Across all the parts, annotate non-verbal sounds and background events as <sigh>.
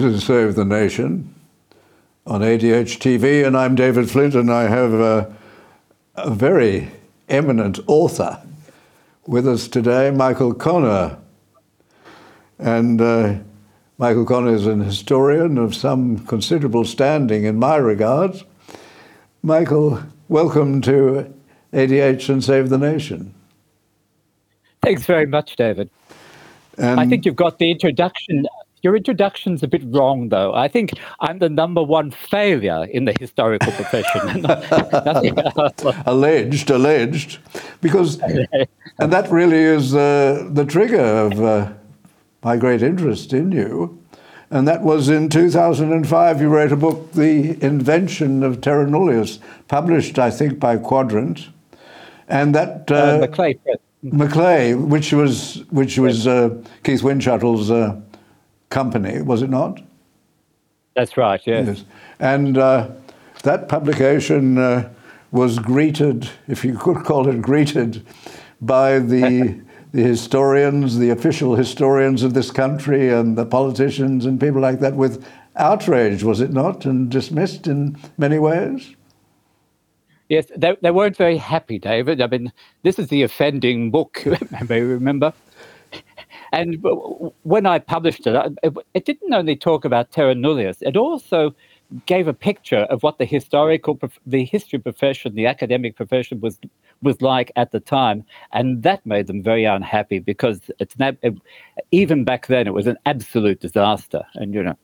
This is Save the Nation on ADH TV, and I'm David Flint, and I have a, a very eminent author with us today, Michael Connor. And uh, Michael Connor is an historian of some considerable standing in my regards. Michael, welcome to ADH and Save the Nation. Thanks very much, David. And I think you've got the introduction your introduction's a bit wrong, though. I think I'm the number one failure in the historical profession. <laughs> alleged, alleged, because, and that really is uh, the trigger of uh, my great interest in you. And that was in 2005. You wrote a book, The Invention of Terra Nullius, published, I think, by Quadrant. And that. Uh, uh Macleay. Macleay, which was, which was uh, Keith Windschuttle's uh, company, was it not? That's right, yes. yes. And uh, that publication uh, was greeted, if you could call it greeted, by the, <laughs> the historians, the official historians of this country, and the politicians and people like that with outrage, was it not? And dismissed in many ways? Yes, they, they weren't very happy, David. I mean, this is the offending book, <laughs> may remember. And when I published it, it didn't only talk about terra nullius, it also gave a picture of what the historical, the history profession, the academic profession was was like at the time, and that made them very unhappy because it's an, even back then it was an absolute disaster, and you know,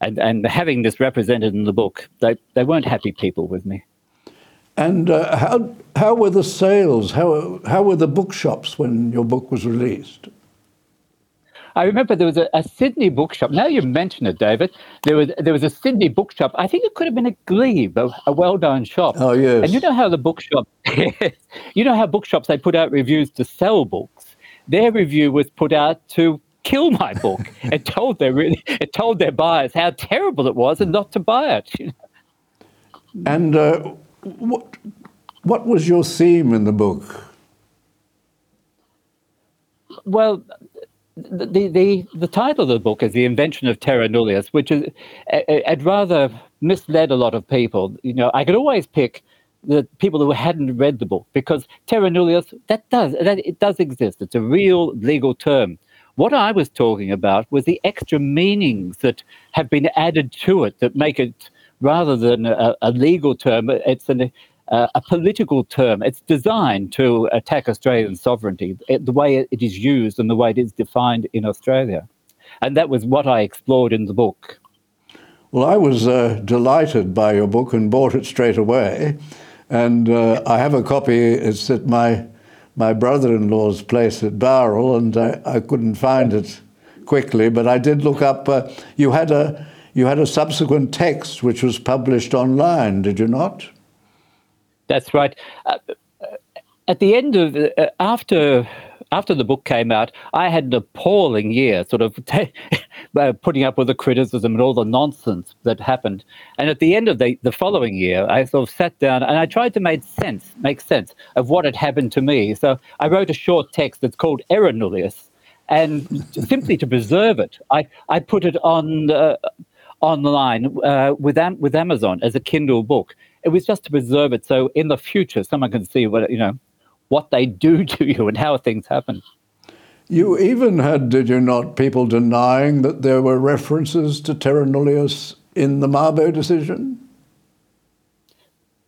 and and having this represented in the book, they they weren't happy people with me. And uh, how how were the sales? How how were the bookshops when your book was released? I remember there was a, a, Sydney bookshop. Now you mention it, David. There was there was a Sydney bookshop. I think it could have been a Glebe, a, a well-known shop. Oh yes. And you know how the bookshop, <laughs> you know how bookshops they put out reviews to sell books. Their review was put out to kill my book. <laughs> it told their really, it told their buyers how terrible it was and not to buy it. You know? And uh, what what was your theme in the book? Well, the, the, the title of the book is The Invention of Terra Nullius, which is, had rather misled a lot of people. You know, I could always pick the people who hadn't read the book because terra nullius that does that it does exist it's a real legal term what i was talking about was the extra meanings that have been added to it that make it rather than a, a legal term it's an uh, a political term. It's designed to attack Australian sovereignty, it, the way it is used and the way it is defined in Australia. And that was what I explored in the book. Well, I was uh, delighted by your book and bought it straight away. And uh, I have a copy, it's at my, my brother in law's place at Bowral, and I, I, couldn't find it quickly, but I did look up. Uh, you, had a, you had a subsequent text which was published online, did you not? That's right. Uh, at the end of uh, after after the book came out, I had an appalling year, sort of <laughs> uh, putting up with the criticism and all the nonsense that happened. And at the end of the, the following year, I sort of sat down and I tried to make sense, make sense of what had happened to me. So I wrote a short text that's called Error Nullius, and simply to preserve it, I, I put it on uh, online uh, with Am- with Amazon as a Kindle book. It was just to preserve it, so in the future, someone can see what you know, what they do <laughs> to you and how things happen. You even had, did you not, people denying that there were references to terra nullius in the Mabo decision?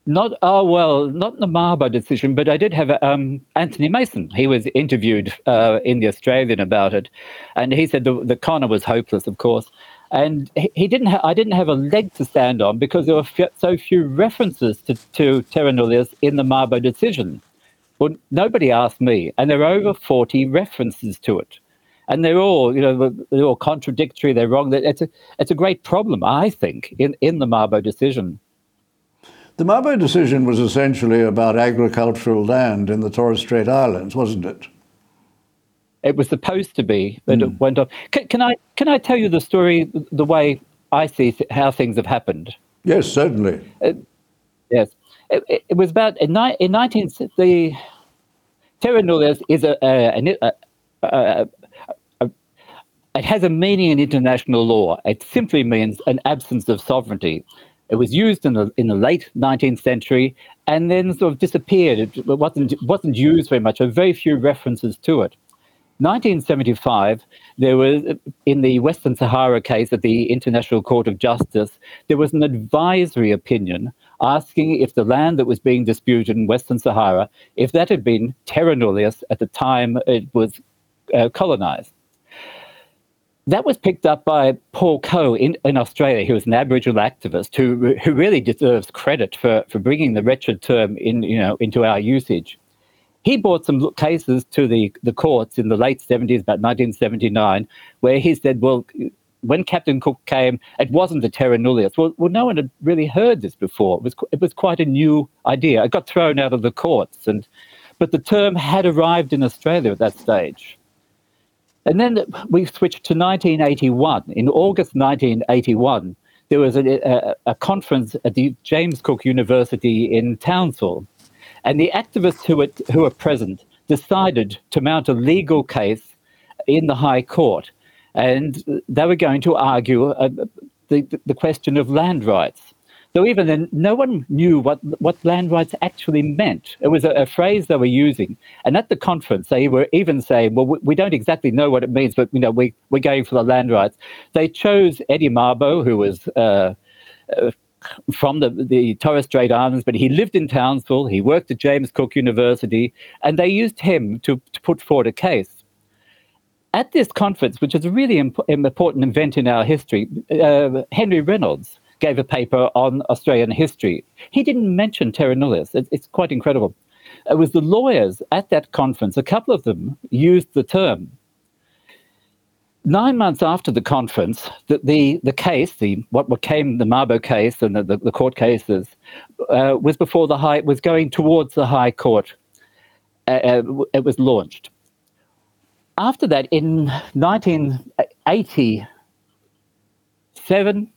Not oh well, not the Mabo decision, but I did have um, Anthony Mason. He was interviewed uh, in the Australian about it, and he said the, the Connor was hopeless, of course, and he, didn't. Ha- I didn't have a leg to stand on because there were f- so few references to, to terra nullius in the Mabo decision. Well, nobody asked me, and there are over forty references to it, and they're all, you know, they're all contradictory. They're wrong. It's a, it's a great problem, I think, in, in the Mabo decision. The Mabo decision was essentially about agricultural land in the Torres Strait Islands, wasn't it? It was supposed to be, but mm. it hmm. went off. Can, can, I can I tell you the story the way I see th- how things have happened? Yes, certainly. Uh, yes, it, it, it, was about in, ni- in nineteen the Terra Nullius is a, a, a, a it has a meaning in international law. It simply means an absence of sovereignty. It was used in the in the late 19th century and then sort of disappeared. It wasn't wasn't used very much. There are very few references to it. 1975, there was in the Western Sahara case at the International Court of Justice, there was an advisory opinion asking if the land that was being disputed in Western Sahara, if that had been terra nullius at the time it was uh, colonized. That was picked up by Paul Coe in, in Australia. He was an Aboriginal activist who, who really deserves credit for, for bringing the wretched term in, you know, into our usage. He brought some cases to the, the courts in the late 70s, about 1979, where he said, well, when Captain Cook came, it wasn't a terra nullius. Well, well, no one had really heard this before. It was, it was quite a new idea. It got thrown out of the courts, and but the term had arrived in Australia at that stage. And then we switched to 1981. In August 1981, there was a, a, a conference at the James Cook University in Townsville, and the activists who were, who were present decided to mount a legal case in the High Court and they were going to argue uh, the, the question of land rights. Though even then, no one knew what, what land rights actually meant. It was a, a, phrase they were using. And at the conference, they were even saying, well, we, we, don't exactly know what it means, but, you know, we, we're going for the land rights. They chose Eddie Mabo, who was uh, uh, from the, the Torres Strait Islands, but he lived in Townsville. He worked at James Cook University, and they used him to, to put forward a case at this conference, which is a really imp- important event in our history, uh, Henry Reynolds gave a paper on Australian history. He didn't mention terra nullius. It, it's quite incredible. It was the lawyers at that conference, a couple of them used the term. Nine months after the conference, the, the, the case, the, what became the Mabo case and the, the, the court cases, uh, was before the High, was going towards the High Court. Uh, uh it was launched after that, in 1987,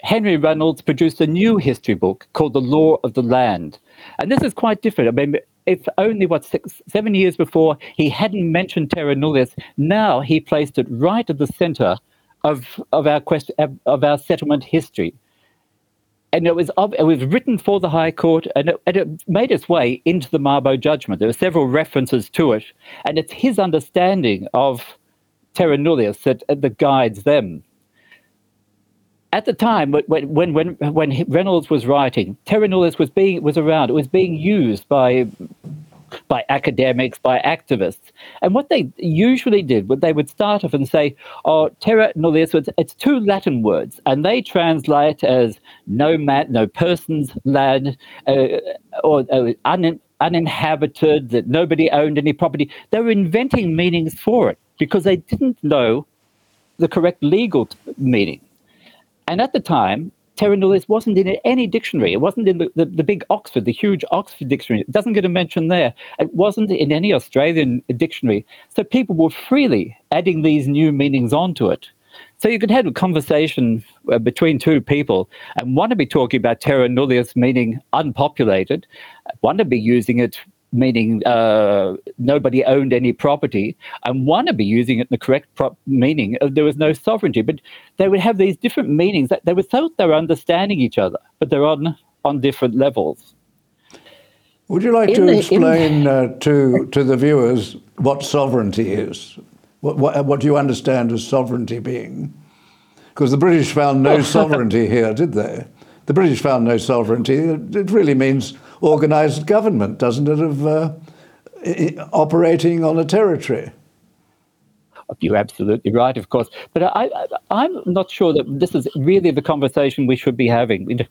Henry Reynolds produced a new history book called The Law of the Land. And this is quite different. I mean, if only what six, seven years before he hadn't mentioned terra nullius, now he placed it right at the center of, of our quest, of our settlement history and it was it was written for the High Court, and it, and it, made its way into the Mabo judgment. There were several references to it, and it's his understanding of terra nullius that that guides them. At the time, when when when when Reynolds was writing, terra nullius was being was around. It was being used by by academics, by activists. And what they usually did, what they would start off and say, oh, terra nullius, it's two Latin words, and they translate as no man, no person's land, uh, or uh, un, uninhabited, that nobody owned any property. They were inventing meanings for it because they didn't know the correct legal meaning. And at the time, terra nullius wasn't in any dictionary. It wasn't in the, the, the, big Oxford, the huge Oxford dictionary. It doesn't get a mention there. It wasn't in any Australian dictionary. So people were freely adding these new meanings onto it. So you could have a conversation uh, between two people, and one to be talking about terra nullius meaning unpopulated, one to be using it meaning uh, nobody owned any property, and one to be using it in the correct pro- meaning of there was no sovereignty. But they would have these different meanings that they would thought they were understanding each other, but they're on on different levels. Would you like in to the, explain uh, to to the viewers what sovereignty is? What, what, what do you understand as sovereignty being? Because the British found no <laughs> sovereignty here, did they? The British found no sovereignty. It really means organised government, doesn't it, of uh, operating on a territory? You're absolutely right, of course. But I, am not sure that this is really the conversation we should be having.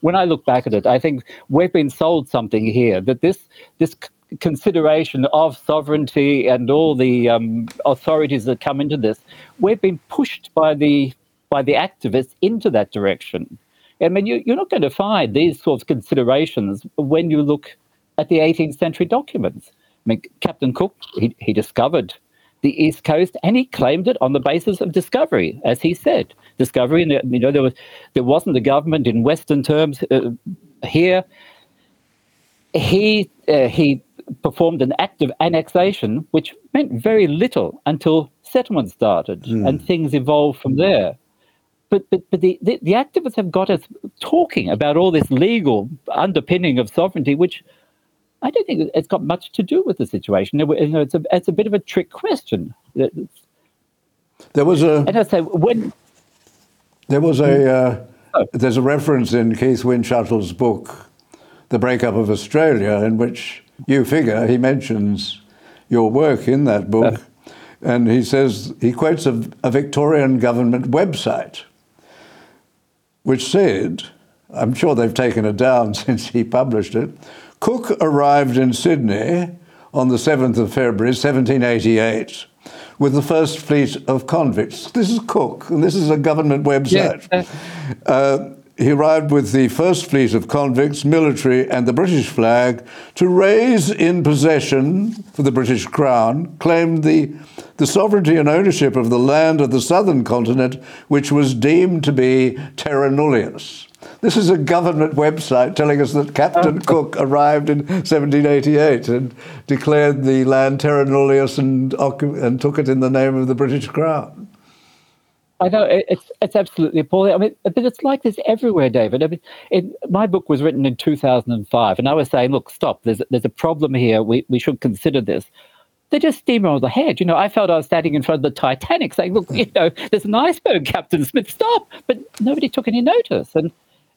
When I look back at it, I think we've been sold something here that this this consideration of sovereignty and all the um, authorities that come into this, we've been pushed by the by the activists into that direction. I mean, you, you're not going to find these sorts of considerations when you look at the 18th century documents. I mean, Captain Cook, he, he discovered the East Coast, and he claimed it on the basis of discovery, as he said. Discovery, you know, there was there wasn't a government in Western terms uh, here. He uh, he performed an act of annexation, which meant very little until settlement started and things evolved from there. But, but, but the, the, the activists have got us talking about all this legal underpinning of sovereignty, which I don't think it's got much to do with the situation. You know, it's, a, it's a bit of a trick question. There was a And I say, when there was a uh, Oh. there's a reference in Keith Windschuttle's book, The Breakup of Australia, in which you figure he mentions your work in that book, and he says he quotes a, a Victorian government website, which said, I'm sure they've taken it down <laughs> since he published it. Cook arrived in Sydney on the 7th of February 1788 with the first fleet of convicts. This is Cook, and this is a government website. Yeah. Uh, he arrived with the first fleet of convicts, military, and the British flag to raise in possession for the British Crown, claimed the, the sovereignty and ownership of the land of the southern continent, which was deemed to be terra nullius. This is a government website telling us that Captain <laughs> Cook arrived in 1788 and declared the land terra nullius and, and took it in the name of the British Crown. I know it's it's absolutely appalling. I mean, but it's like this everywhere, David. I mean, it, my book was written in 2005, and I was saying, look, stop. There's there's a problem here. We we should consider this. They just steamrolled ahead. You know, I felt I was standing in front of the Titanic, saying, look, you know, there's an iceberg, Captain Smith, stop. But nobody took any notice, and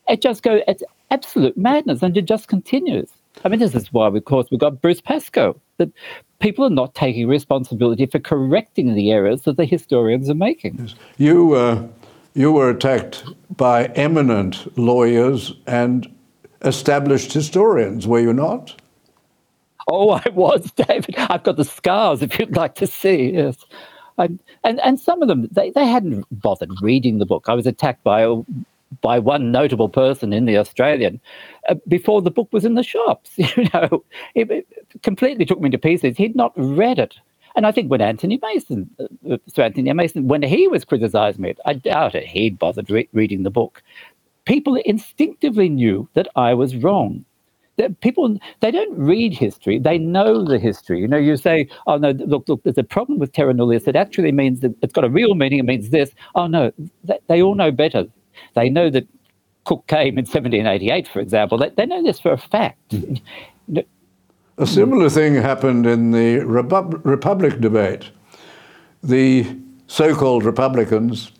it just goes. It's absolute madness, and it just continues. I mean, this is why, of course, we've got Bruce Pascoe. That people are not taking responsibility for correcting the errors that the historians are making. You, uh, you were attacked by eminent lawyers and established historians, were you not? Oh, I was, <laughs> David. I've got the scars if you'd like to see. Yes. And, and, and some of them, they, they hadn't bothered reading the book. I was attacked by, a, by one notable person in the Australian uh, before the book was in the shops. <laughs> You know, it, it completely took me to pieces. He'd not read it. And I think when Anthony Mason, uh, Sir Anthony Mason, when he was criticising it, I doubt it he'd bothered re- reading the book. People instinctively knew that I was wrong that people they don't read history they know the history you know you say oh no look look there's a problem with terra nullius it actually means that it's got a real meaning it means this oh no they, they all know better they know that cook came in 1788 for example. They, they know this for a fact. Hmm. A similar thing happened in the Repub- Republic debate. The so called Republicans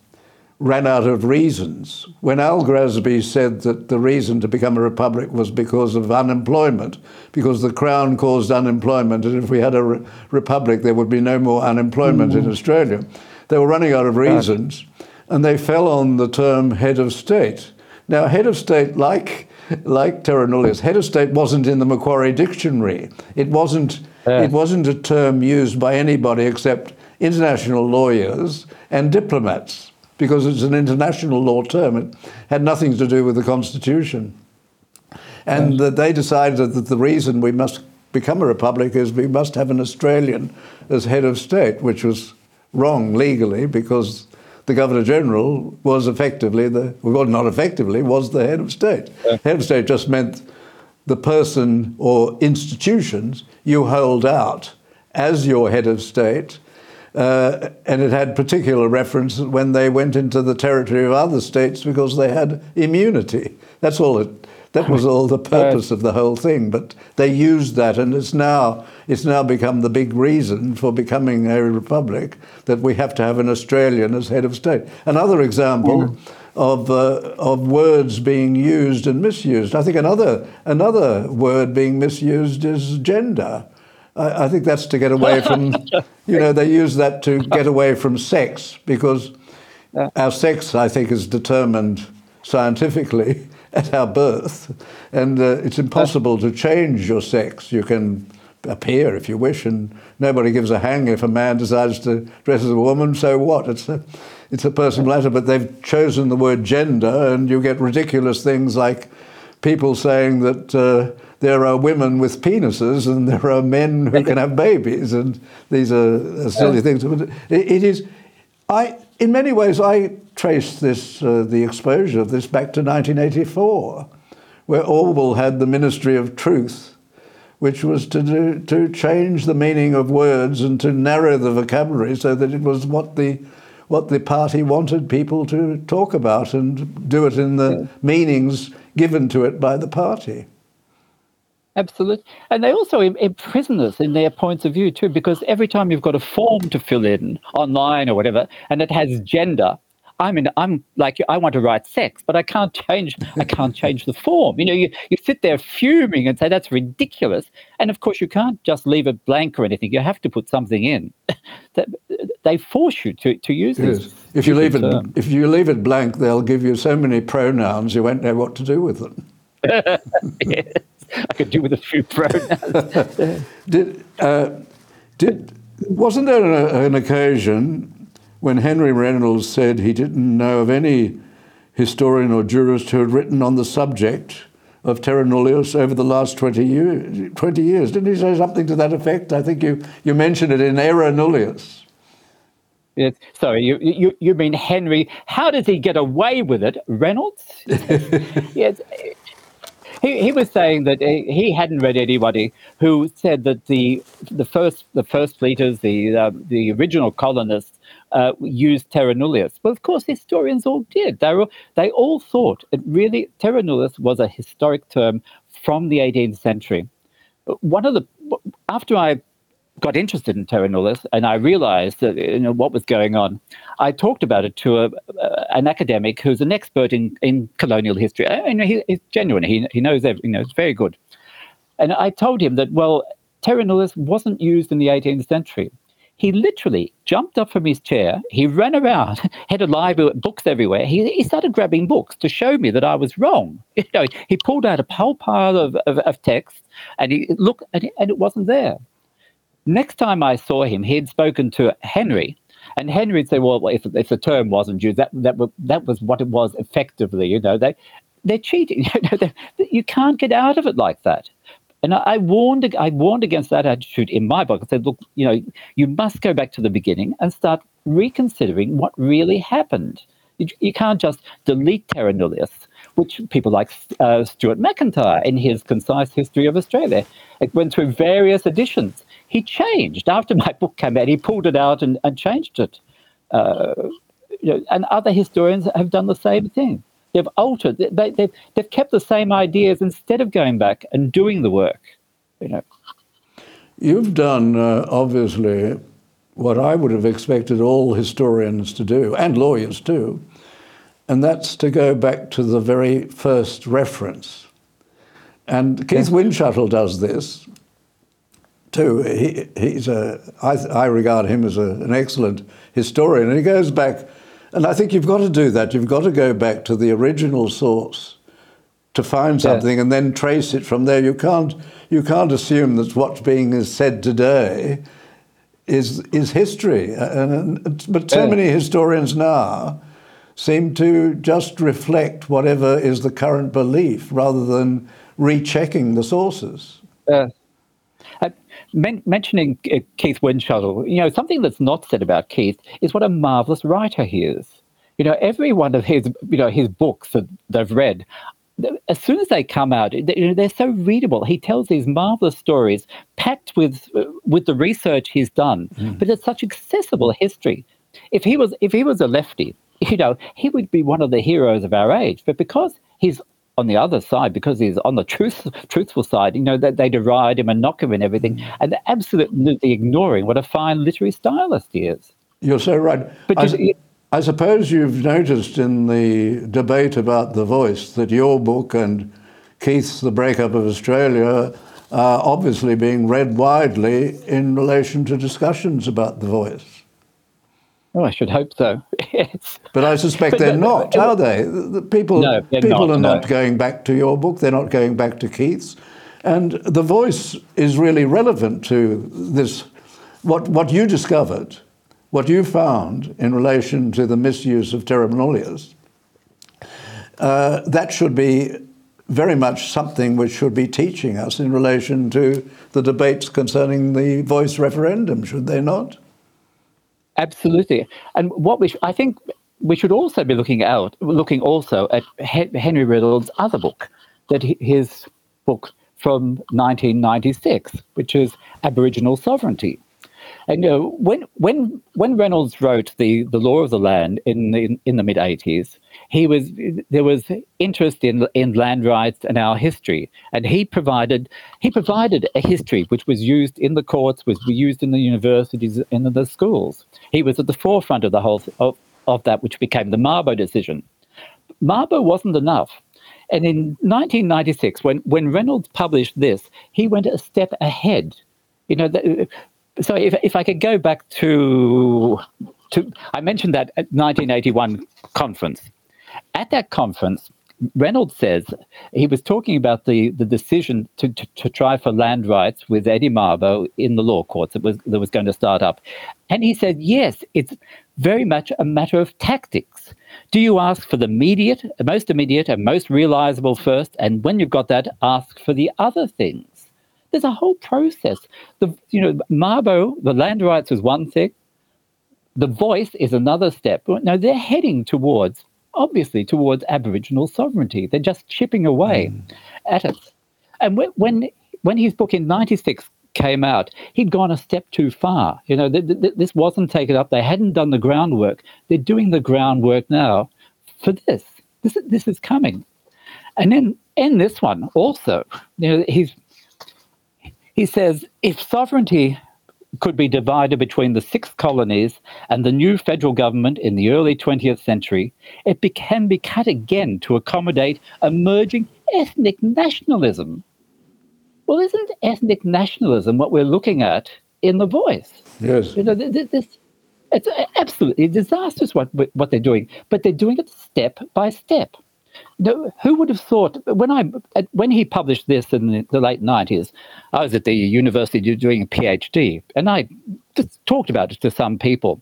ran out of reasons. When Al Grassby said that the reason to become a republic was because of unemployment, because the Crown caused unemployment, and if we had a re- republic, there would be no more unemployment in hmm. Australia, they were running out of reasons, and they fell on the term head of state. Now, head of state, like like terra nullius, head of state wasn't in the Macquarie dictionary. It wasn't. Yeah. It wasn't a term used by anybody except international lawyers and diplomats because it's an international law term. It had nothing to do with the Constitution. And that they decided that the reason we must become a republic is we must have an Australian as head of state, which was wrong legally because the Governor General was effectively the, well, not effectively, was the head of state. Head of state just meant the person or institutions you hold out as your head of state. Uh, and it had particular reference when they went into the territory of other states because they had immunity. That's all it. That was all the <laughs> purpose of the whole thing. But they used that, and it's now it's now become the big reason for becoming a republic that we have to have an Australian as head of state. Another example of uh, of words being used and misused. I think another another word being misused is gender. I, I think that's to get away from, <laughs> you know, they use that to get away from sex because our sex, I think, is determined scientifically at our birth, and uh, it's impossible to change your sex. You can appear if you wish, and nobody gives a hang if a man decides to dress as a woman. So what? It's a, it's a personal matter. But they've chosen the word gender, and you get ridiculous things like people saying that. Uh, there are women with penises and there are men who can have babies, and these are silly things. But it, it is, I, in many ways, I trace this, uh, the exposure of this back to 1984, where Orwell had the Ministry of Truth, which was to do, to change the meaning of words and to narrow the vocabulary so that it was what the what the party wanted people to talk about and do it in the yeah. meanings given to it by the party. Absolutely. And they also imprison us in their points of view too, because every time you've got a form to fill in online or whatever, and it has gender, I mean, I'm like I want to write sex, but I can't change I can't change the form. You know, you, you sit there fuming and say that's ridiculous. And of course you can't just leave it blank or anything. You have to put something in. <laughs> they force you to, to use yes. These if you leave it if you leave it blank, they'll give you so many pronouns you won't know what to do with them. <laughs> <laughs> yes. I could do with a few pronouns. <laughs> did uh, did wasn't there an, an occasion when Henry Reynolds said he didn't know of any historian or jurist who had written on the subject of terra nullius over the last 20, year, 20 years. Didn't he say something to that effect? I think you, you mentioned it in Error Nullius. Yes, sorry, you, you, you mean Henry. How does he get away with it? Reynolds? <laughs> yes, he, he was saying that he hadn't read anybody who said that the the first the first fleeters, the uh, the original colonists, uh, used terra nullius. Well, of course, historians all did. They, were, they all thought it really terra nullius was a historic term from the 18th century. One of the after I got interested in terra nullius and I realized that you know what was going on, I talked about it to a, uh, an academic who's an expert in, in colonial history. And he, he's genuine. He, he knows everything. You know, it's very good. And I told him that well, terra nullius wasn't used in the 18th century he literally jumped up from his chair. He ran around, <laughs> had a library, of books everywhere. He, he started grabbing books to show me that I was wrong. <laughs> You know, he pulled out a whole pile of, of, of text and he looked and, and it wasn't there. Next time I saw him, he had spoken to Henry, and Henry said, "Well, if, if the term wasn't used, that that that was what it was effectively. You know, they they're cheating. <laughs> You can't get out of it like that." And I, I, warned I warned against that attitude in my book. I said, look, you know, you must go back to the beginning and start reconsidering what really happened. You, you can't just delete terra nullius, which people like uh, Stuart Macintyre in his concise history of Australia. It went through various editions. He changed after my book came out. He pulled it out and, and changed it. Uh, you know, and other historians have done the same thing. They've altered. They, they've, they've kept the same ideas instead of going back and doing the work. You know. You've done uh, obviously what I would have expected all historians to do and lawyers too, and that's to go back to the very first reference. And Keith Windschuttle does this too. He, he's a, I, I regard him as a, an excellent historian, and he goes back and I think you've got to do that. You've got to go back to the original source to find something and then trace it from there. You can't, you can't assume that what's being said today is, is history. And, but so many historians now seem to just reflect whatever is the current belief rather than rechecking the sources. Uh, men- mentioning uh, Keith Windschuttle, you know, something that's not said about Keith is what a marvelous writer he is. You know, every one of his, you know, his books that they've read, as soon as they come out, they're so readable. He tells these marvelous stories, packed with uh, with the research he's done, mm. but it's such accessible history. If he was if he was a lefty, <laughs> you know, he would be one of the heroes of our age. But because he's on the other side, because he's on the truth, truthful side, you know, that they deride him and knock him and everything, mm. and they're absolutely ignoring what a fine literary stylist he is. You're so right. But I, you, I suppose you've noticed in the debate about The Voice that your book and Keith's The Breakup of Australia are obviously being read widely in relation to discussions about The Voice. Oh, I should hope so. <laughs> yes. But I suspect but they're no, not, are they? The people, no, people not, are not going back to your book. They're not going back to Keith's, and the voice is really relevant to this. What what you discovered, what you found in relation to the misuse of terra nullius. Uh, that should be very much something which should be teaching us in relation to the debates concerning the voice referendum, should they not? Absolutely. And what we, sh- I think we should also be looking out, looking also at Henry Reynolds' other book, that his book from 1996, which is Aboriginal sovereignty. And you know, when when when Reynolds wrote the, the Law of the Land in the, in the mid 80s, he was there was interest in in land rights and our history, and he provided he provided a history which was used in the courts, was used in the universities, in the schools. He was at the forefront of the whole of, of that, which became the Mabo decision. Mabo wasn't enough. And in 1996, when, when Reynolds published this, he went a step ahead. You know, the, so if, if I could go back to, to, I mentioned that 1981 conference. At that conference, Reynolds says he was talking about the, the decision to, to, to, try for land rights with Eddie Mabo in the law courts that was, that was going to start up. And he said, yes, it's very much a matter of tactics. Do you ask for the immediate, most immediate and most realizable first? And when you've got that, ask for the other things. There's a whole process. The, you know, Mabo, the land rights is one thing. The voice is another step. Now they're heading towards, obviously, towards Aboriginal sovereignty. They're just chipping away mm. at it. And when when his book in '96 came out, he'd gone a step too far. You know, th- th- this wasn't taken up. They hadn't done the groundwork. They're doing the groundwork now for this. This, this is coming. And then in this one also, you know, he's he says if sovereignty could be divided between the six colonies and the new federal government in the early 20th century, it be, can be cut again to accommodate emerging ethnic nationalism. Well, isn't ethnic nationalism what we're looking at in The Voice? Yes. You know, this, it's absolutely disastrous what, what they're doing, but they're doing it step by step. No, who would have thought when I when he published this in the, the late nineties? I was at the university doing a PhD, and I just talked about it to some people,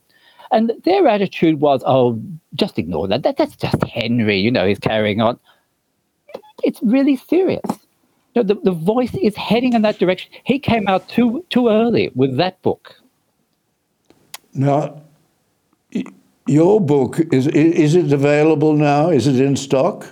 and their attitude was, "Oh, just ignore that. that that's just Henry. You know, he's carrying on." It's really serious. Know, the, the voice is heading in that direction. He came out too too early with that book. Now, your book is is it available now? Is it in stock?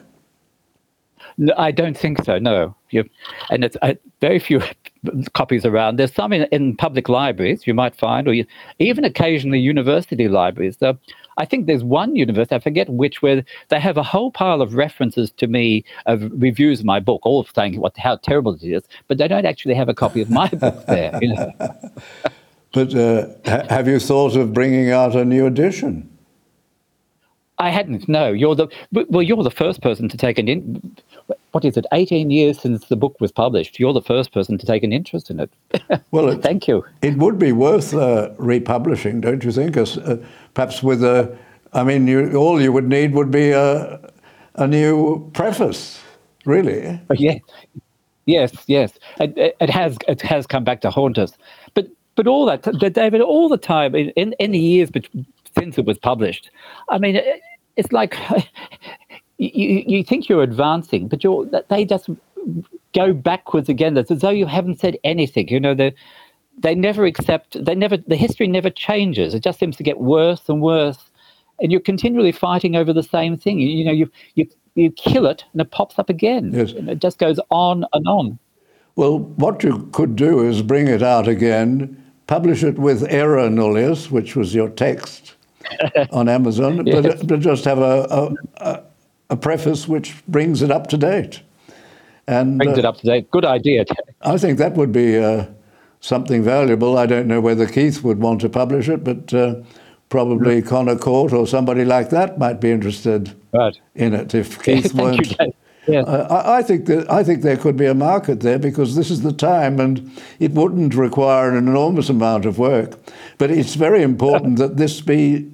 No, I don't think so. No, you, and it's uh, very few <laughs> copies around. There's some in, in public libraries you might find, or you, even occasionally university libraries. So I think there's one university, I forget which, where they have a whole pile of references to me of reviews of my book, all saying what how terrible it is, but they don't actually have a copy of my book there. You know. <laughs> but uh, ha- have you thought of bringing out a new edition? I hadn't. No, you're the well. You're the first person to take an in. What is it? Eighteen years since the book was published. You're the first person to take an interest in it. <laughs> Well, thank you. It would be worth uh, republishing, don't you think? As, uh, perhaps with a, I mean, you, all you would need would be a, a new preface, really. Oh, yeah. Yes, yes. It, it, has it has come back to haunt us. But but all that, David, all the time in, in, in the years since it was published, I mean, it's like <laughs> you, you think you're advancing, but you're they just go backwards again. It's as though you haven't said anything. You know, they they never accept. They never. The history never changes. It just seems to get worse and worse, and you're continually fighting over the same thing. You, you know, you you you kill it and it pops up again. Yes. And it just goes on and on. Well, what you could do is bring it out again, publish it with error nullius, which was your text, <laughs> on Amazon, but, but, just have a, a, a, preface which brings it up to date. And brings uh, it up to date. Good idea. I think that would be uh, something valuable. I don't know whether Keith would want to publish it, but uh, probably mm. Connor Court or somebody like that might be interested right. in it if <laughs> Keith weren't. Yeah. Uh, I, I, think that I think there could be a market there because this is the time, and it wouldn't require an enormous amount of work. But it's very important that this be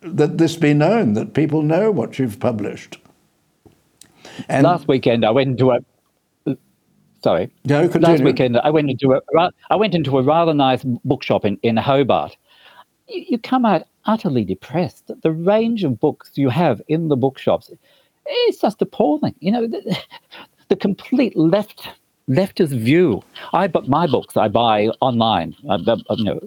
that this be known, that people know what you've published. And last weekend, I went into a. Sorry. No, continue. Last weekend, I went into a. I went into a rather nice bookshop in, in Hobart. You, you come out utterly depressed. The range of books you have in the bookshops, it's just appalling. You know, the, <laughs> the complete left leftist view. I but my books I buy online. Uh, I, I, uh, you know,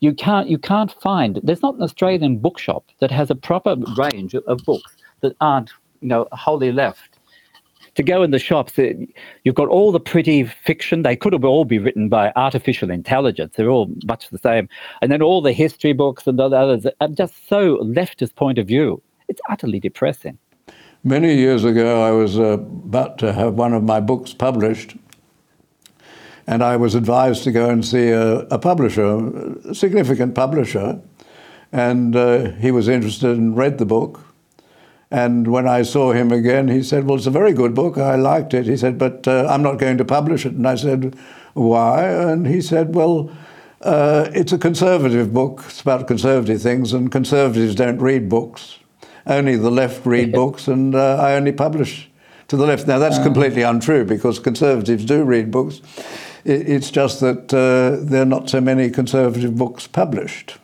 you can't you can't find there's not an Australian bookshop that has a proper range of books that aren't you know wholly left. to go in the shops, uh, you've got all the pretty fiction. They could have all be written by artificial intelligence. They're all much the same. And then all the history books and the others are just so leftist point of view. It's utterly depressing. Many years ago, I was uh, about to have one of my books published, and I was advised to go and see a, a publisher, a significant publisher, and uh, he was interested and read the book. And when I saw him again, he said, Well, it's a very good book. I liked it. He said, But uh, I'm not going to publish it. And I said, Why? And he said, Well, uh, it's a conservative book. It's about conservative things, and conservatives don't read books only the left read books, and uh, I only publish to the left. Now, that's uh. completely untrue because conservatives do read books. It's just that uh, there are not so many conservative books published.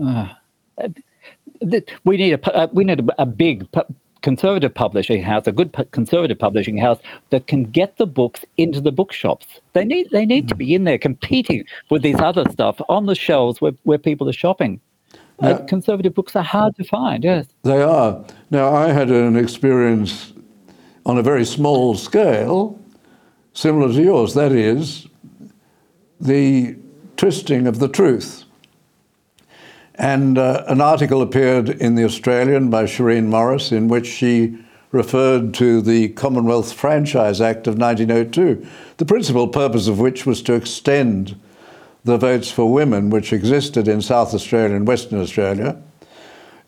Uh, we need a uh, we need a, a big pu- conservative publishing house, a good conservative publishing house that can get the books into the bookshops. They need they need to be in there competing with these other stuff on the shelves where, where people are shopping. Now, uh, conservative books are hard to find, yes. They are. Now, I had an experience on a very small scale, similar to yours. That is, the twisting of the truth. And uh, an article appeared in The Australian by Shireen Morris in which she referred to the Commonwealth Franchise Act of 1902, the principal purpose of which was to extend the votes for women, which existed in South Australia and Western Australia,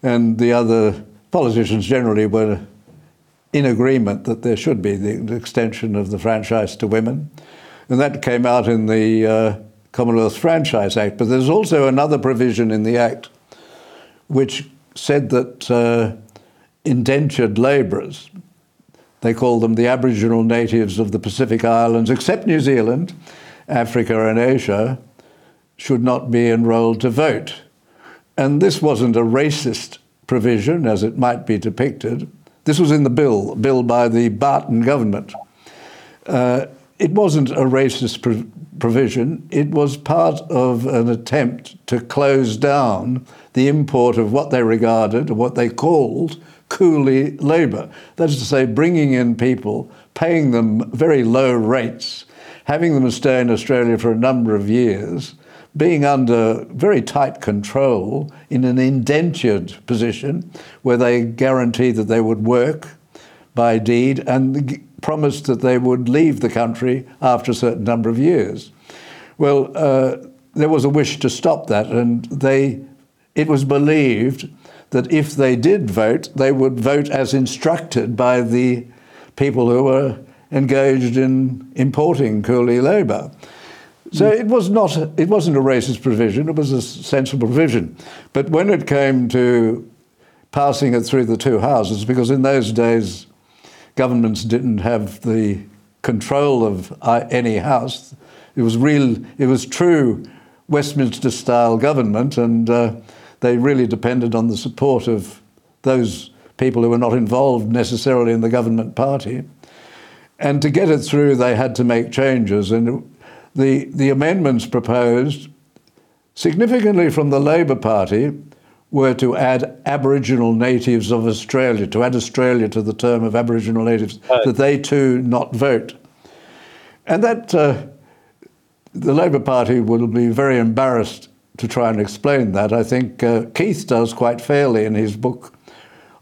and the other politicians generally were in agreement that there should be the extension of the franchise to women. And that came out in the uh, Commonwealth Franchise Act. But there's also another provision in the Act which said that uh, indentured labourers, they call them the Aboriginal natives of the Pacific Islands, except New Zealand, Africa, and Asia, should not be enrolled to vote. And this wasn't a racist provision as it might be depicted. This was in the bill, bill by the Barton government. Uh, it wasn't a racist pro- provision. It was part of an attempt to close down the import of what they regarded, what they called, coolie labour. That is to say, bringing in people, paying them very low rates, having them stay in Australia for a number of years, being under very tight control in an indentured position where they guaranteed that they would work by deed and promised that they would leave the country after a certain number of years. Well, uh, there was a wish to stop that, and they, it was believed that if they did vote, they would vote as instructed by the people who were engaged in importing coolie labour. So it was not, it wasn't a racist provision, it was a sensible provision. But when it came to passing it through the two houses, because in those days governments didn't have the control of uh, any house, it was real, it was true Westminster style government, and uh, they really depended on the support of those people who were not involved necessarily in the government party. And to get it through, they had to make changes. And the, the amendments proposed, significantly from the Labor Party, were to add Aboriginal natives of Australia, to add Australia to the term of Aboriginal natives, right. that they too not vote. And that uh, the Labor Party will be very embarrassed to try and explain that. I think uh, Keith does quite fairly in his book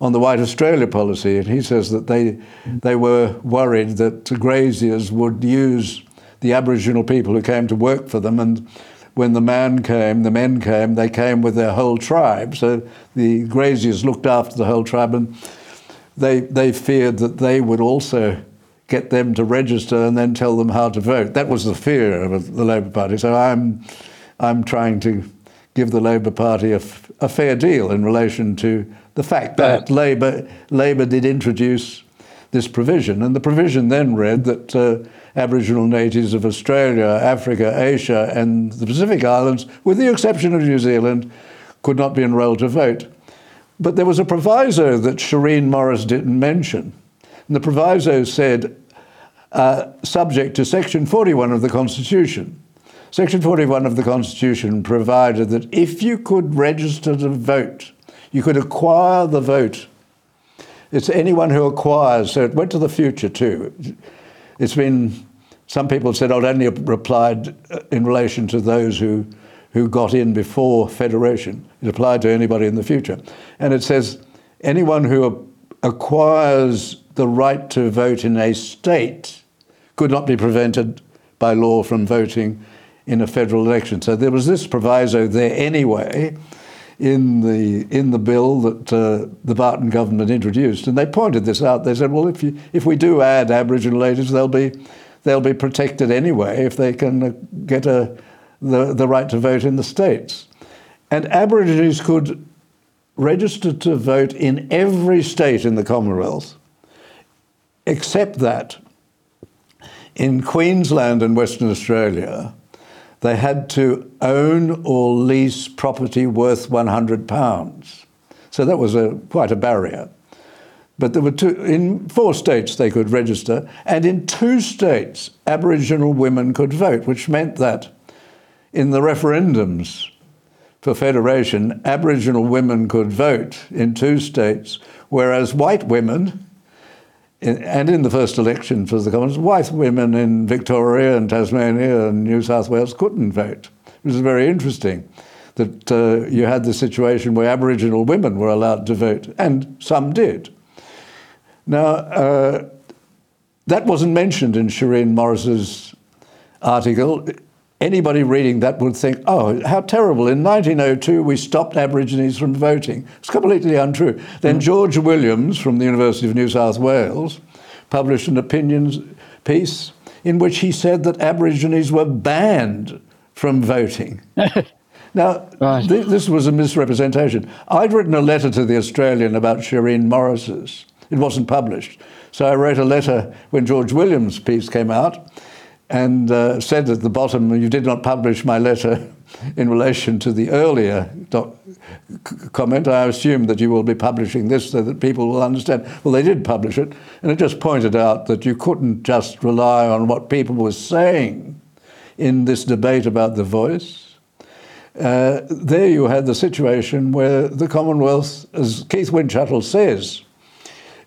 on the White Australia policy, and he says that they, they were worried that graziers would use the Aboriginal people who came to work for them. And when the man came, the men came, they came with their whole tribe. So the graziers looked after the whole tribe, and they, they feared that they would also get them to register and then tell them how to vote. That was the fear of the Labor Party. So I'm, I'm trying to give the Labor Party a, a fair deal in relation to the fact that Labor, Labor did introduce this provision. And the provision then read that uh, Aboriginal natives of Australia, Africa, Asia, and the Pacific Islands, with the exception of New Zealand, could not be enrolled to vote. But there was a proviso that Shireen Morris didn't mention. And the proviso said, uh, subject to Section 41 of the Constitution. Section 41 of the Constitution provided that if you could register to vote, you could acquire the vote It's anyone who acquires. So it went to the future too. It's been. Some people said oh, it only applied uh, in relation to those who who got in before federation. It applied to anybody in the future, and it says anyone who acquires the right to vote in a state could not be prevented by law from voting in a federal election. So there was this proviso there anyway in the in the bill that uh, the Barton government introduced, and they pointed this out. They said, "Well, if you, if we do add Aboriginal ages, they'll be they'll be protected anyway if they can uh, get a the, the right to vote in the states." And Aborigines could register to vote in every state in the Commonwealth, except that in Queensland and Western Australia, they had to own or lease property worth £100. So that was a, quite a barrier. But there were two, in four states they could register, and in two states, Aboriginal women could vote, which meant that in the referendums for federation, Aboriginal women could vote in two states, whereas white women and in the first election for the Commons, white women in Victoria and Tasmania and New South Wales couldn't vote. It was very interesting that uh, you had the situation where Aboriginal women were allowed to vote, and some did. Now, uh, that wasn't mentioned in Shireen Morris's article anybody reading that would think, oh, how terrible. In 1902, we stopped Aborigines from voting. It's completely untrue. Then mm. George Williams from the University of New South Wales published an opinions piece in which he said that Aborigines were banned from voting. <laughs> now, right. th- this was a misrepresentation. I'd written a letter to the Australian about Shireen Morris's. It wasn't published. So I wrote a letter when George Williams' piece came out and uh, said at the bottom, You did not publish my letter in relation to the earlier comment. I assume that you will be publishing this so that people will understand. Well, they did publish it, and it just pointed out that you couldn't just rely on what people were saying in this debate about the voice. Uh, there you had the situation where the Commonwealth, as Keith Windschuttle says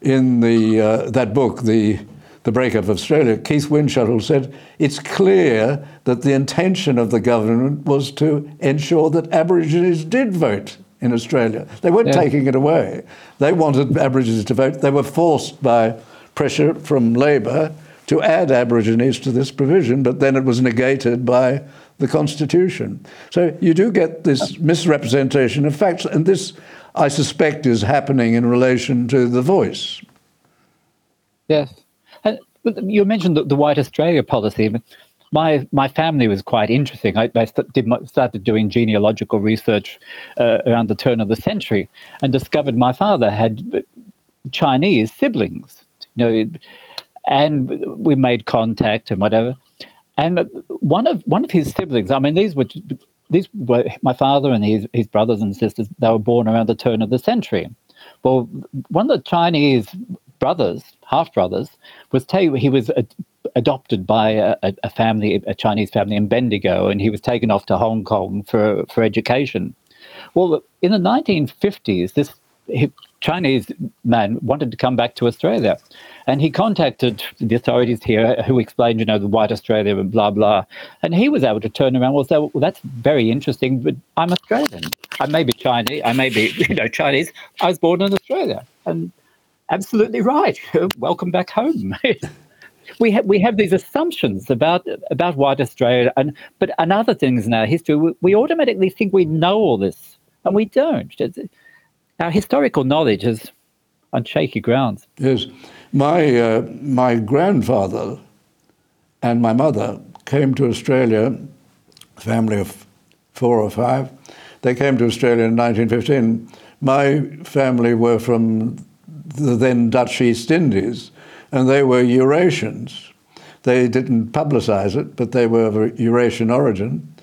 in the, uh, that book, the the breakup of Australia, Keith Windschuttle said it's clear that the intention of the government was to ensure that Aborigines did vote in Australia. They weren't yeah. taking it away. They wanted Aborigines to vote. They were forced by pressure from Labor to add Aborigines to this provision, but then it was negated by the Constitution. So you do get this misrepresentation of facts, and this, I suspect, is happening in relation to the voice. Yes. You mentioned the, the White Australia policy. My my family was quite interesting. I, I did started doing genealogical research uh, around the turn of the century and discovered my father had Chinese siblings. You know, and we made contact and whatever. And one of one of his siblings, I mean, these were these were my father and his his brothers and sisters. They were born around the turn of the century. Well, one of the Chinese brothers, half brothers, was. He was adopted by a, a, family, a Chinese family in Bendigo, and he was taken off to Hong Kong for for education. Well, in the 1950s, this Chinese man wanted to come back to Australia. And he contacted the authorities here who explained, you know, the white Australia and blah, blah. And he was able to turn around and say, well, that's very interesting, but I'm Australian. I may be Chinese. I may be, <laughs> you know, Chinese. I was born in Australia. And absolutely right. <laughs> Welcome back home. <laughs> we have we have these assumptions about about white Australia, and but and other things in our history. We, we automatically think we know all this, and we don't. It's, our historical knowledge is on shaky grounds. Yes, my uh, my grandfather and my mother came to Australia, family of four or five. They came to Australia in 1915. My family were from the then Dutch East Indies, and they were Eurasians. They didn't publicize it, but they were of Eurasian origin.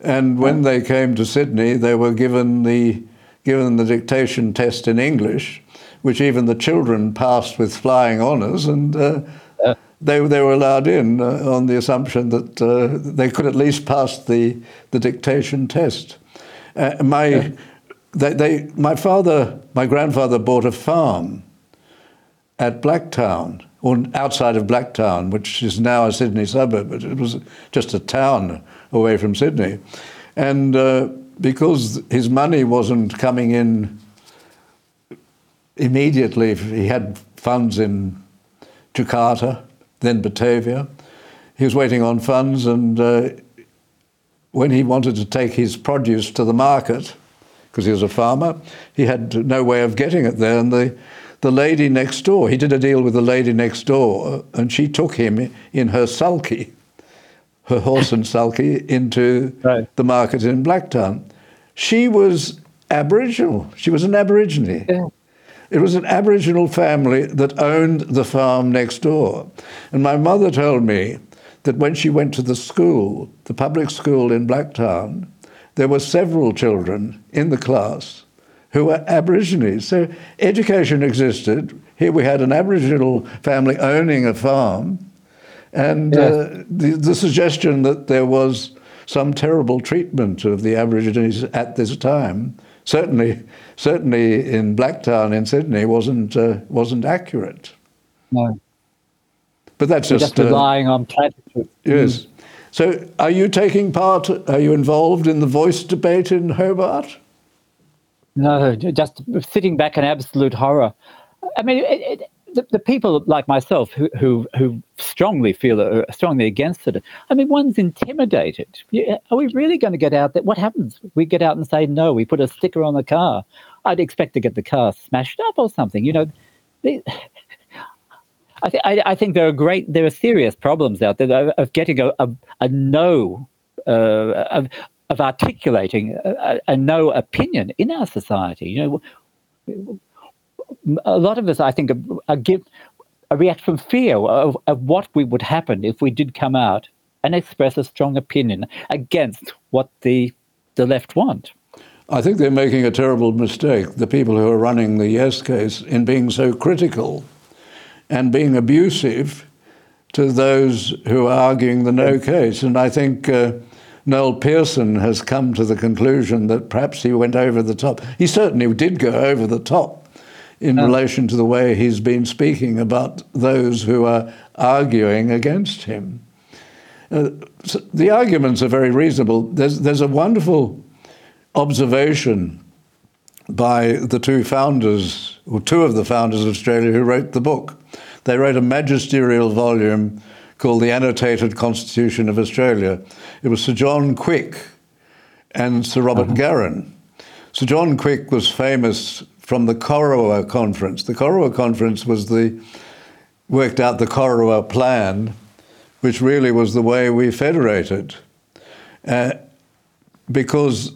And when they came to Sydney, they were given the, given the dictation test in English, which even the children passed with flying honours, and uh, they, they were allowed in uh, on the assumption that uh, they could at least pass the, the dictation test. Uh, my, they, they, my father, my grandfather bought a farm at Blacktown, or outside of Blacktown, which is now a Sydney suburb, but it was just a town away from Sydney. And uh, because his money wasn't coming in immediately, he had funds in Jakarta, then Batavia. He was waiting on funds, and uh, when he wanted to take his produce to the market, because he was a farmer, he had no way of getting it there. And the, the lady next door, he did a deal with the lady next door, and she took him in her sulky, her horse and sulky, into Right. the market in Blacktown. She was Aboriginal. She was an Aborigine. Yeah. It was an Aboriginal family that owned the farm next door. And my mother told me that when she went to the school, the public school in Blacktown, there were several children in the class who were Aborigines. So education existed. Here we had an Aboriginal family owning a farm. And Yes. uh, the, the suggestion that there was some terrible treatment of the Aborigines at this time, certainly, certainly in Blacktown in Sydney, wasn't uh, wasn't accurate. No, But that's just, just uh, relying on platitudes. yes. So, are you taking part? Are you involved in the voice debate in Hobart? No, just sitting back in absolute horror. I mean, it, it, the, the people like myself who, who, who strongly feel uh, strongly against it. I mean, one's intimidated. Yeah, Are we really going to get out there? What happens? We get out and say no. We put a sticker on the car. I'd expect to get the car smashed up or something. You know, the, I, th- I, I think there are great, there are serious problems out there of, of getting a, a, a no, uh, of, of articulating a- a no opinion in our society. You know, a lot of us, I think, are, are give, are react from fear of, of what we would happen if we did come out and express a strong opinion against what the the left want. I think they're making a terrible mistake, the people who are running the Yes case, in being so critical and being abusive to those who are arguing the no case. And I think uh, Noel Pearson has come to the conclusion that perhaps he went over the top. He certainly did go over the top in relation to the way he's been speaking about those who are arguing against him. Uh, so the arguments are very reasonable. There's, there's a wonderful observation by the two founders, or two of the founders of Australia who wrote the book. They wrote a magisterial volume called The Annotated Constitution of Australia. It was Sir John Quick and Sir Robert Garran. Sir John Quick was famous from the Corowa Conference. The Corowa Conference was the worked out the Corowa plan, which really was the way we federated. Uh, because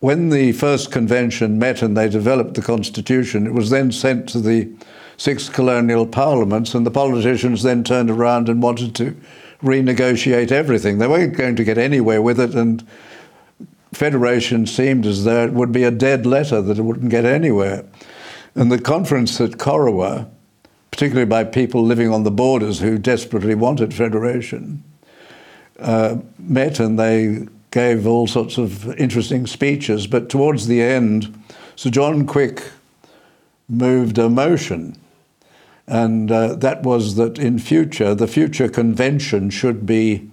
when the first convention met and they developed the constitution, it was then sent to the six colonial parliaments, and the politicians then turned around and wanted to renegotiate everything. They weren't going to get anywhere with it, and federation seemed as though it would be a dead letter that it wouldn't get anywhere. And the conference at Corowa, particularly by people living on the borders who desperately wanted federation, uh, met and they gave all sorts of interesting speeches. But towards the end, Sir John Quick moved a motion, and uh, that was that in future, the future convention should be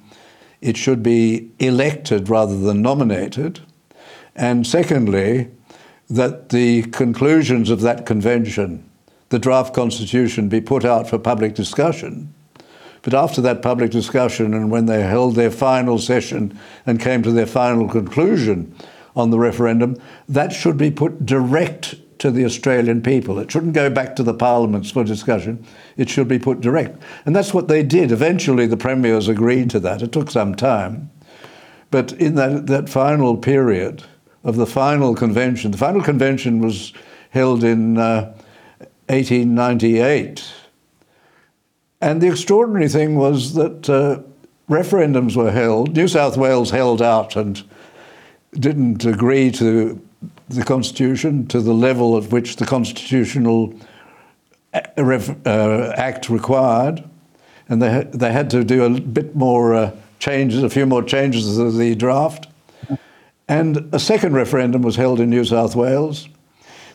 it should be elected rather than nominated. And secondly, that the conclusions of that convention, the draft constitution, be put out for public discussion. But after that public discussion, and when they held their final session and came to their final conclusion on the referendum, that should be put direct to the Australian people. It shouldn't go back to the parliaments for discussion. It should be put direct. And that's what they did. Eventually, the premiers agreed to that. It took some time. But in that, that final period of the final convention, the final convention was held in uh, 1898. And the extraordinary thing was that uh, referendums were held. New South Wales held out and didn't agree to the Constitution to the level at which the Constitutional ref- uh, Act required. And they, they had to do a bit more uh, changes, a few more changes to the draft. And a second referendum was held in New South Wales.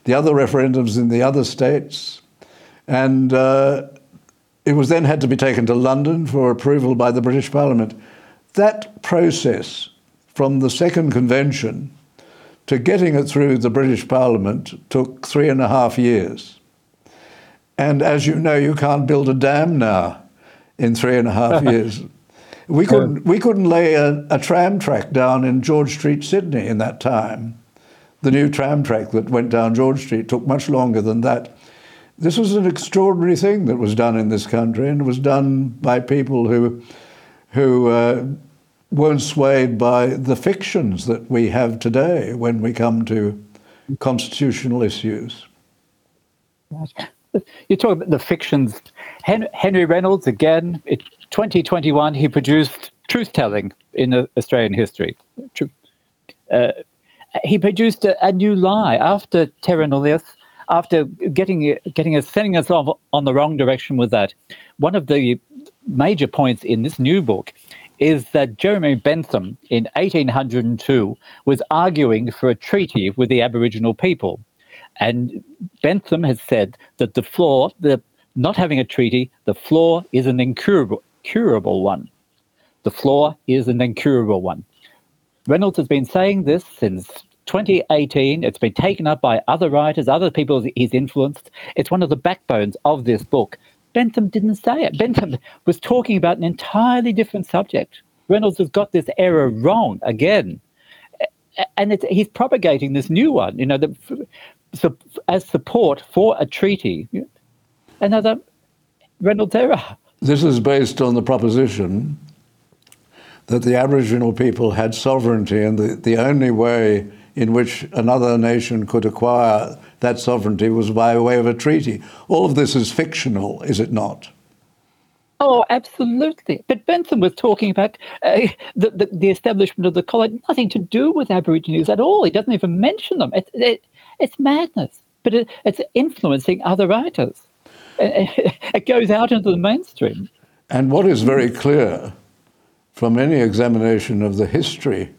The other referendums in the other states And uh, it was then had to be taken to London for approval by the British Parliament. That process from the second convention to getting it through the British Parliament took three and a half years. And as you know, you can't build a dam now in three and a half <laughs> years. We couldn't, we couldn't lay a, a, tram track down in George Street, Sydney in that time. The new tram track that went down George Street took much longer than that. This was an extraordinary thing that was done in this country, and it was done by people who, who uh, weren't swayed by the fictions that we have today when we come to constitutional issues. You talk about the fictions. Henry Reynolds, again, in 2021, he produced Truth Telling in Australian history. Uh, he produced a, a, new lie after Terra Nullius, after getting getting us sending us off on the wrong direction with that. One of the major points in this new book is that Jeremy Bentham in 1802 was arguing for a treaty with the Aboriginal people. And Bentham has said that the flaw, the not having a treaty, the flaw is an incurable curable one. The flaw is an incurable one. Reynolds has been saying this since 2018. It's been taken up by other writers, other people he's influenced. It's one of the backbones of this book. Bentham didn't say it. Bentham was talking about an entirely different subject. Reynolds has got this error wrong again. And he's propagating this new one, you know, the, so, as support for a treaty. Another Reynolds error. This is based on the proposition that the Aboriginal people had sovereignty, and the, the only way in which another nation could acquire that sovereignty was by way of a treaty. All of this is fictional, is it not? Oh, absolutely. But Bentham was talking about uh, the, the, the, establishment of the colony, nothing to do with Aborigines at all. He doesn't even mention them. It, it, it's madness, but it, it's influencing other writers. <laughs> It goes out into the mainstream. And what is very clear from any examination of the history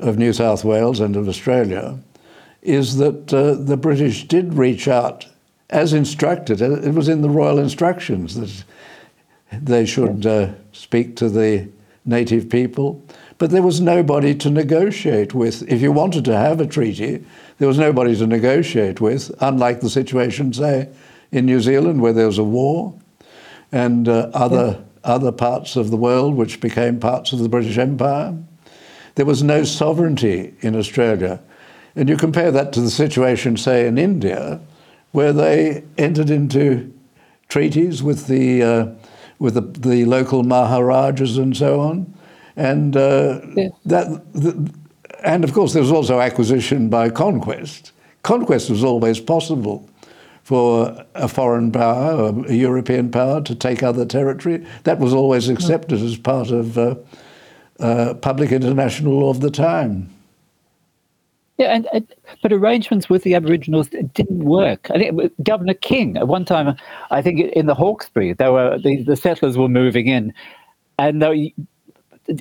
of New South Wales and of Australia is that uh, the British did reach out as instructed. It was in the royal instructions that they should uh, speak to the native people. But there was nobody to negotiate with. If you wanted to have a treaty, there was nobody to negotiate with, unlike the situation, say, in New Zealand where there was a war and uh, other, yeah. other parts of the world which became parts of the British Empire. There was no sovereignty in Australia. And you compare that to the situation, say, in India, where they entered into treaties with the, uh, with the, the, local Maharajas and so on. And uh, yeah. that, the, and of course, there was also acquisition by conquest. Conquest was always possible for a foreign power, a European power, to take other territory. That was always accepted as part of uh, uh, public international law of the time. Yeah, and, and, but arrangements with the Aboriginals didn't work. I think uh, Governor King at one time, I think in the Hawkesbury, there were the, the settlers were moving in, and the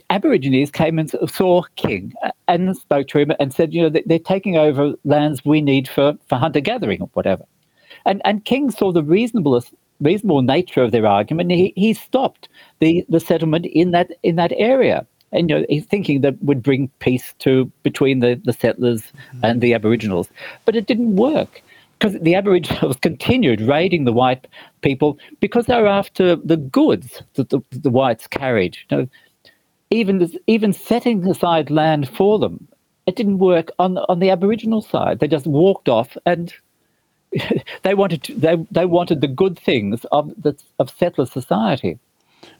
Aborigines came and saw King uh, and spoke to him and said, you know, they're taking over lands we need for, for hunter gathering or whatever. And and King saw the reasonable reasonable nature of their argument. He he stopped the, the settlement in that in that area and you know, he's thinking that would bring peace to between the, the settlers mm-hmm. and the Aboriginals. But it didn't work because the Aboriginals <laughs> continued raiding the white people because they were after the goods that the, the whites carried. You know, even even setting aside land for them, it didn't work on on the Aboriginal side. They just walked off and. <laughs> they wanted to, they, they wanted the good things of the, of settler society.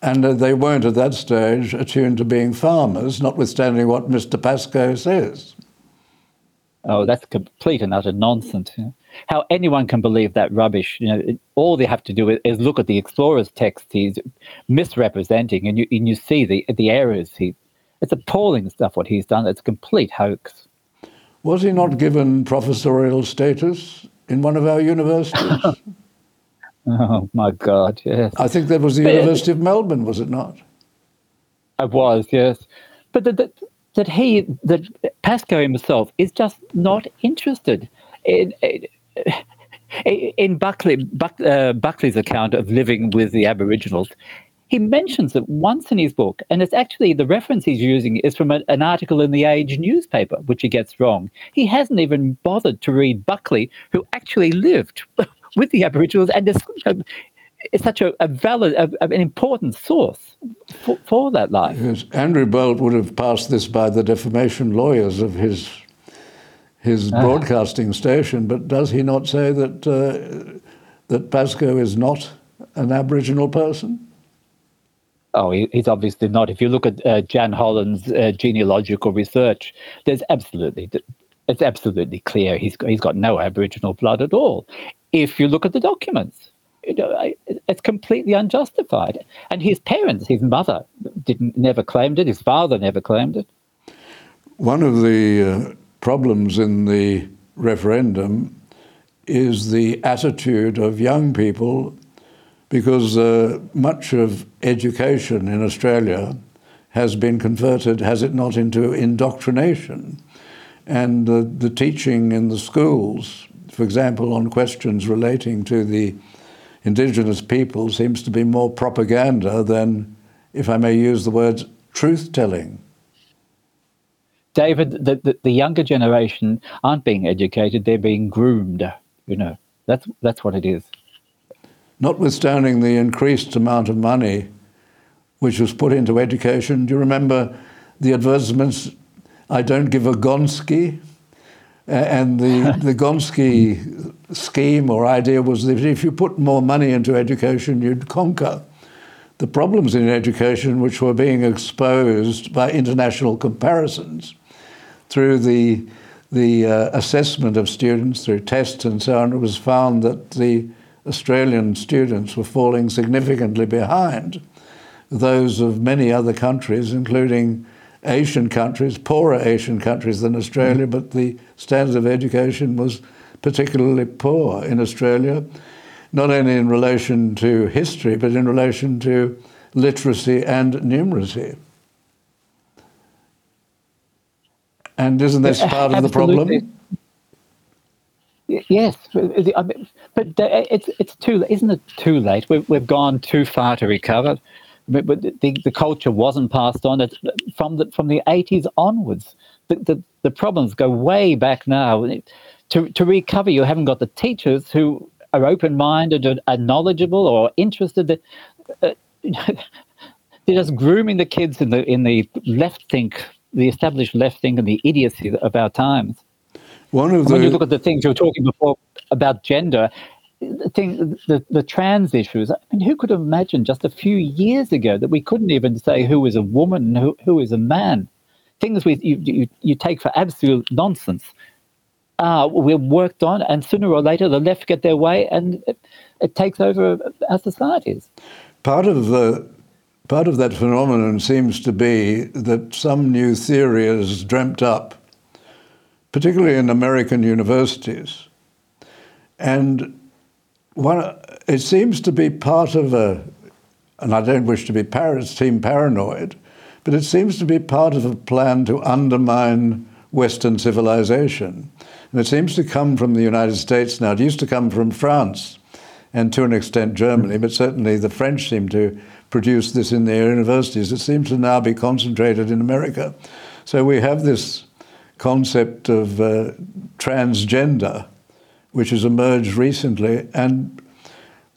And uh, they weren't at that stage attuned to being farmers, notwithstanding what Mr. Pascoe says. Oh, that's complete and utter nonsense. You know? How anyone can believe that rubbish? You know, all they have to do is look at the explorer's text he's misrepresenting, and you and you see the the errors. He, it's appalling stuff what he's done. It's a complete hoax. Was he not given professorial status in one of our universities? <laughs> Oh my God! Yes. I think that was the but, University of Melbourne, was it not? It was, yes. But that that, that he, that Pascoe himself, is just not interested in. in <laughs> in Buckley, Buck, uh, Buckley's account of living with the Aboriginals, he mentions it once in his book, and it's actually the reference he's using is from a, an article in the Age newspaper, which he gets wrong. He hasn't even bothered to read Buckley, who actually lived <laughs> with the Aboriginals and is, is such a, a valid, a, an important source for, for that life. Yes. Andrew Bolt would have passed this by the defamation lawyers of his his uh broadcasting station, but does he not say that uh, that Pascoe is not an Aboriginal person? Oh, he's obviously not. If you look at uh, Jan Holland's uh, genealogical research, there's absolutely it's absolutely clear he's he's got no Aboriginal blood at all. If you look at the documents, you know, it's completely unjustified. And his parents, his mother, didn't never claimed it. His father never claimed it. One of the uh, problems in the referendum is the attitude of young people because uh, much of education in Australia has been converted, has it not, into indoctrination. And uh, the teaching in the schools, for example, on questions relating to the indigenous people, seems to be more propaganda than, if I may use the words, truth telling. David, the, the, the younger generation aren't being educated, they're being groomed. You know, that's, that's what it is notwithstanding the increased amount of money which was put into education. Do you remember the advertisements? I don't give a Gonski. And the, <laughs> the Gonski scheme or idea was that if you put more money into education, you'd conquer the problems in education which were being exposed by international comparisons through the, the uh, assessment of students, through tests and so on. It was found that the Australian students were falling significantly behind those of many other countries, including Asian countries, poorer Asian countries than Australia, mm-hmm. but the standard of education was particularly poor in Australia, not only in relation to history, but in relation to literacy and numeracy. And isn't this part of the problem? Yes, but uh, uh, it's it's too isn't it too late? We've we've gone too far to recover. But the, the culture wasn't passed on from the from the eighties onwards. The, the the problems go way back now. To to recover, you haven't got the teachers who are open minded and are knowledgeable or interested. Uh, <laughs> they're just grooming the kids in the in the left think, the established left think, and the idiocy of our times. One of the, when you look at the things you were talking before about gender, thing, the, the trans issues. I mean, who could have imagined just a few years ago that we couldn't even say who is a woman and who, who is a man? Things we you, you, you take for absolute nonsense. Uh, we're worked on, and sooner or later the left get their way, and it, it takes over our societies. Part of the part of that phenomenon seems to be that some new theory is dreamt up particularly in American universities. And one, it seems to be part of a, and I don't wish to be par- team paranoid, but it seems to be part of a plan to undermine Western civilization. And it seems to come from the United States now. It used to come from France and to an extent Germany, but certainly the French seem to produce this in their universities. It seems to now be concentrated in America. So we have this concept of uh, transgender, which has emerged recently. And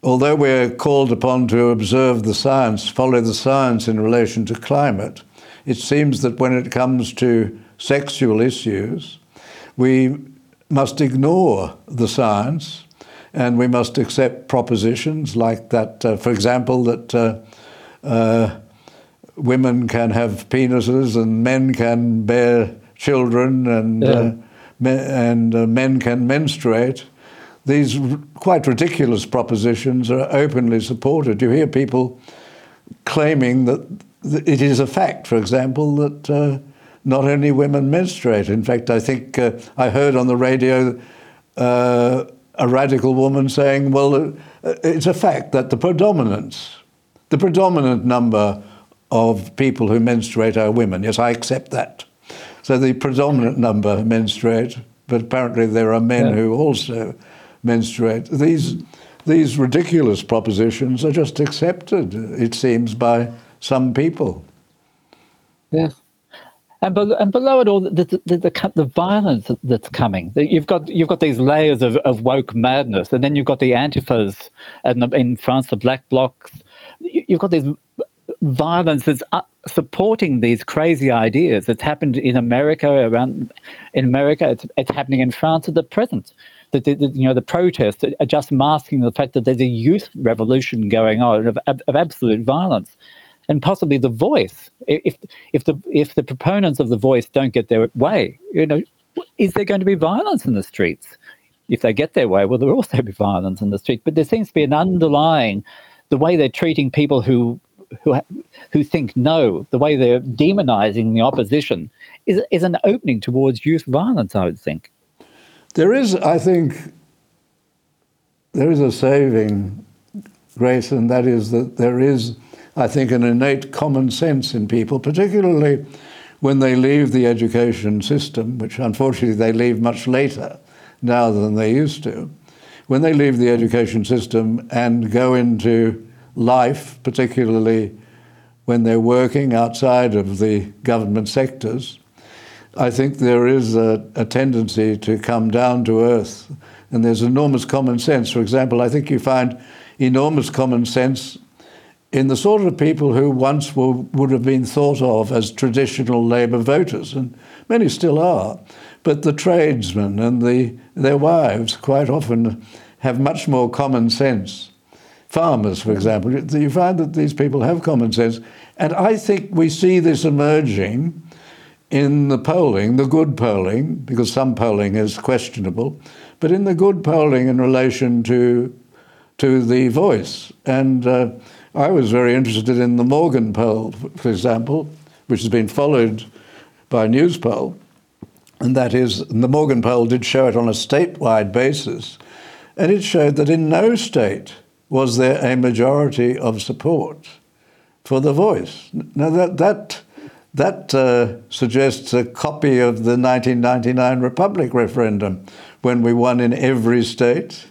although we're called upon to observe the science, follow the science in relation to climate, it seems that when it comes to sexual issues, we must ignore the science and we must accept propositions like that, uh, for example, that uh, uh, women can have penises and men can bear children and yeah. Uh, and uh, men can menstruate. These quite ridiculous propositions are openly supported. You hear people claiming that it is a fact, for example, that uh, not only women menstruate. In fact, I think uh, I heard on the radio uh, a radical woman saying, well, uh, it's a fact that the predominance, the predominant number of people who menstruate are women. Yes, I accept that. So the predominant number menstruate, but apparently there are men yeah. who also menstruate. These, these ridiculous propositions are just accepted, it seems, by some people. Yes. And, be- and below it all, the, the, the, the, the violence that's coming. You've got you've got these layers of, of woke madness, and then you've got the antifas, and the, in France the black blocs. You've got this violence that's supporting these crazy ideas. It's happened in America around in America. It's, it's happening in France at the present. The, the, you know the protests are just masking the fact that there's a youth revolution going on of, of absolute violence and possibly the voice. If if the if the proponents of the voice don't get their way, you know, is there going to be violence in the streets? If they get their way, will there also be violence in the streets? But there seems to be an underlying, the way they're treating people who who who think no, the way they're demonizing the opposition is is an opening towards youth violence. I would think. There is, I think, there is a saving grace, and that is that there is I think, an innate common sense in people, particularly when they leave the education system, which unfortunately they leave much later now than they used to. When they leave the education system and go into life, particularly when they're working outside of the government sectors, I think there is a, a, tendency to come down to earth. And there's enormous common sense. For example, I think you find enormous common sense in the sort of people who once were, would have been thought of as traditional Labour voters, and many still are. But the tradesmen and the, their wives quite often have much more common sense. Farmers, for example, you find that these people have common sense. And I think we see this emerging in the polling, the good polling, because some polling is questionable, but in the good polling in relation to, to the voice. And uh, I was very interested in the Morgan poll, for example, which has been followed by Newspoll, and that is, and the Morgan poll did show it on a statewide basis, and it showed that in no state was there a majority of support for the voice. Now that that that uh, suggests a copy of the 1999 Republic referendum, when we won in every state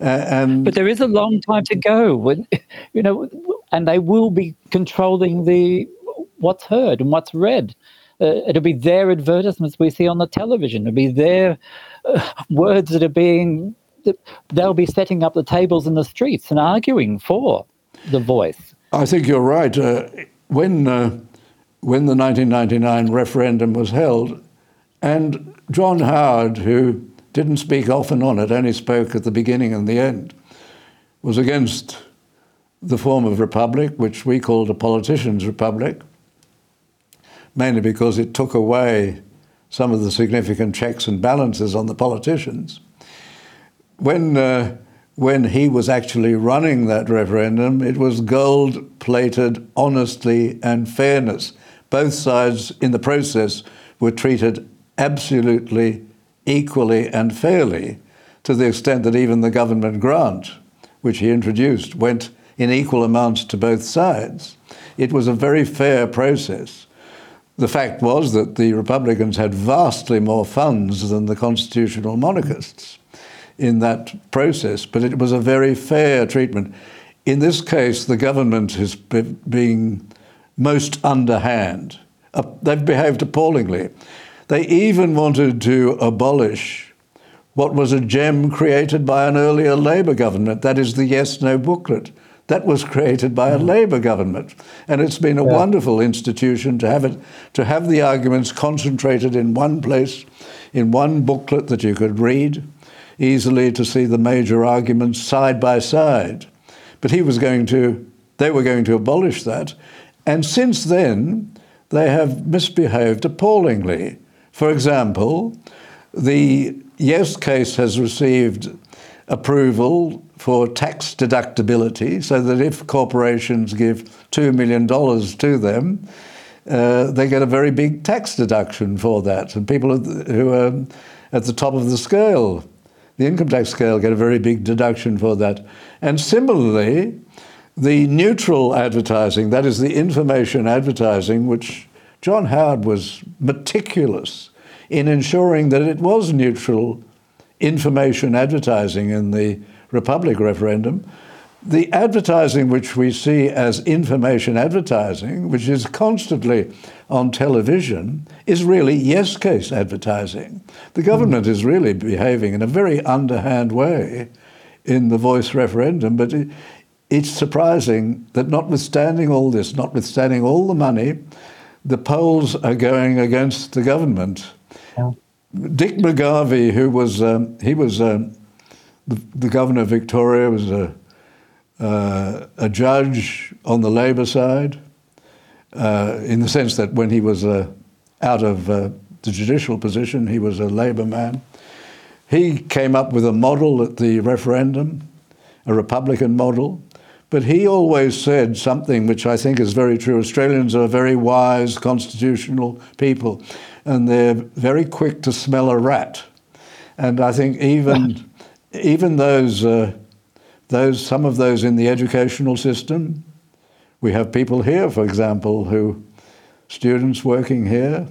uh, and but there is a long time to go. When, you know, and they will be controlling the what's heard and what's read. Uh, it'll be their advertisements we see on the television. It'll be their uh, words that are being. They'll be setting up the tables in the streets and arguing for the voice. I think you're right. Uh, when uh, when the 1999 referendum was held, and John Howard, who didn't speak often on it, only spoke at the beginning and the end, was against the form of republic, which we called a politician's republic, mainly because it took away some of the significant checks and balances on the politicians. When, uh, when he was actually running that referendum, it was gold plated honesty and fairness. Both sides in the process were treated absolutely equally and fairly to the extent that even the government grant, which he introduced, went in equal amounts to both sides. It was a very fair process. The fact was that the Republicans had vastly more funds than the constitutional monarchists in that process, but it was a very fair treatment. In this case, the government is being most underhand. Uh, they've behaved appallingly. They even wanted to abolish what was a gem created by an earlier Labour government, that is the Yes No booklet. That was created by a mm. Labour government. And it's been a yeah. wonderful institution to have it to have the arguments concentrated in one place, in one booklet that you could read easily to see the major arguments side by side. But he was going to they were going to abolish that. And since then, they have misbehaved appallingly. For example, the Yes case has received approval for tax deductibility so that if corporations give $2 million to them, uh, they get a very big tax deduction for that. And people who are at the top of the scale, the income tax scale, get a very big deduction for that. And similarly, the neutral advertising, that is the information advertising, which John Howard was meticulous in ensuring that it was neutral information advertising in the Republic referendum. The advertising which we see as information advertising, which is constantly on television, is really yes case advertising. The government is really behaving in a very underhand way in the voice referendum, but it, it's surprising that notwithstanding all this, notwithstanding all the money, the polls are going against the government. Yeah. Dick McGarvie, who was um, he was um, the, the, governor of Victoria, was a uh, a judge on the Labor side, uh, in the sense that when he was uh, out of uh, the judicial position, he was a Labor man. He came up with a model at the referendum, a Republican model, but he always said something which I think is very true. Australians are very wise, constitutional people, and they're very quick to smell a rat. And I think even even those uh, those some of those in the educational system, we have people here, for example, who students working here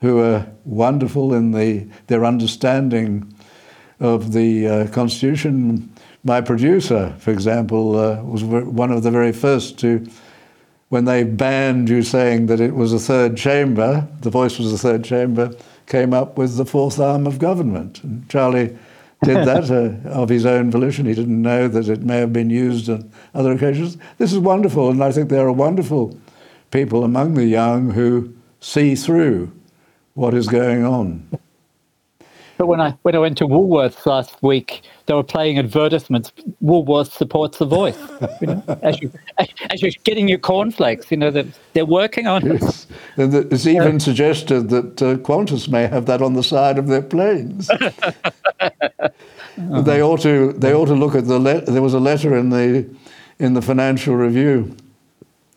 who are wonderful in the their understanding of the uh, constitution my producer, for example, uh, was one of the very first to, when they banned you saying that it was a third chamber, the voice was a third chamber, came up with the fourth arm of government. And Charlie did that uh, of his own volition. He didn't know that it may have been used on other occasions. This is wonderful, and I think there are wonderful people among the young who see through what is going on. But when I when I went to Woolworths last week, they were playing advertisements. Woolworths supports the voice. You know, <laughs> as you as you're getting your cornflakes, you know that they're working on yes. it. And it's even suggested that uh, Qantas may have that on the side of their planes. <laughs> Uh-huh. They ought to they ought to look at the le- there was a letter in the in the Financial Review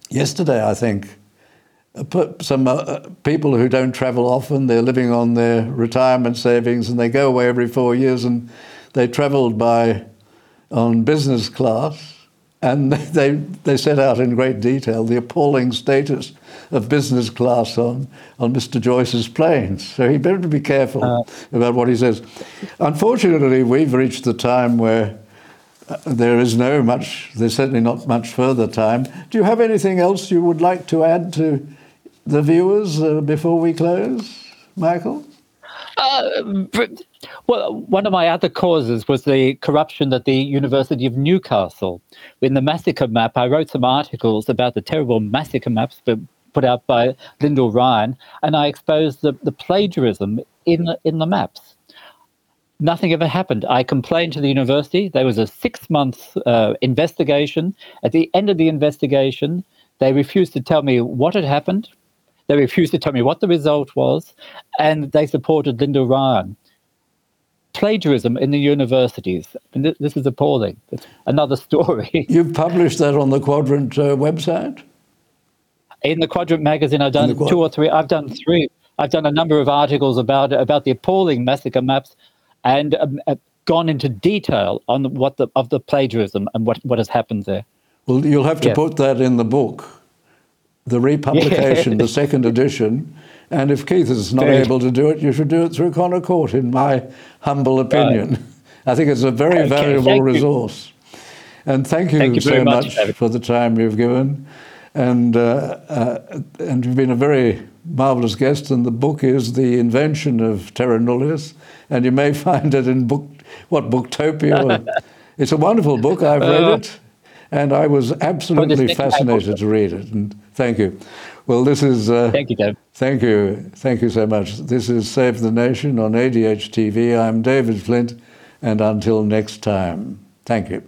yesterday, I think. Uh, put some uh, uh, people who don't travel often, they're living on their retirement savings and they go away every four years and they travelled by on business class and <laughs> they, they set out in great detail the appalling status of business class on, on Mr. Joyce's planes. So he better be careful uh, about what he says. Unfortunately, we've reached the time where uh, there is no much, there's certainly not much further time. Do you have anything else you would like to add to the viewers uh, before we close, Michael? Uh, well, one of my other causes was the corruption at the University of Newcastle. In the massacre map, I wrote some articles about the terrible massacre maps put out by Lyndall Ryan, and I exposed the, the plagiarism in the, in the maps. Nothing ever happened. I complained to the university. There was a six month uh, investigation. At the end of the investigation, they refused to tell me what had happened, they refused to tell me what the result was, and they supported Lyndall Ryan. Plagiarism in the universities. And th- this is appalling. It's another <laughs> story. You've published that on the Quadrant uh, website? In the Quadrant magazine, I've done two or three. I've done three. I've done a number of articles about about the appalling massacre maps, and um, uh, gone into detail on what the of the plagiarism and what, what has happened there. Well, you'll have to yes. put that in the book the republication, <laughs> the second edition. And if Keith is not very able to do it, you should do it through Connor Court, in my humble opinion. Right. I think it's a very okay, valuable resource. You. And thank you, thank you so much, much for the time you've given. And, uh, uh, and you've been a very marvelous guest. And the book is The Invention of Terra Nullius. And you may <laughs> find it in book, what, Booktopia? <laughs> it's a wonderful book. I've read uh, it. And I was absolutely fascinated to read it. And thank you. Well, this is. Uh, thank you, Dave. Thank you. Thank you so much. This is Save the Nation on ADH TV. I'm David Flint, and until next time, thank you.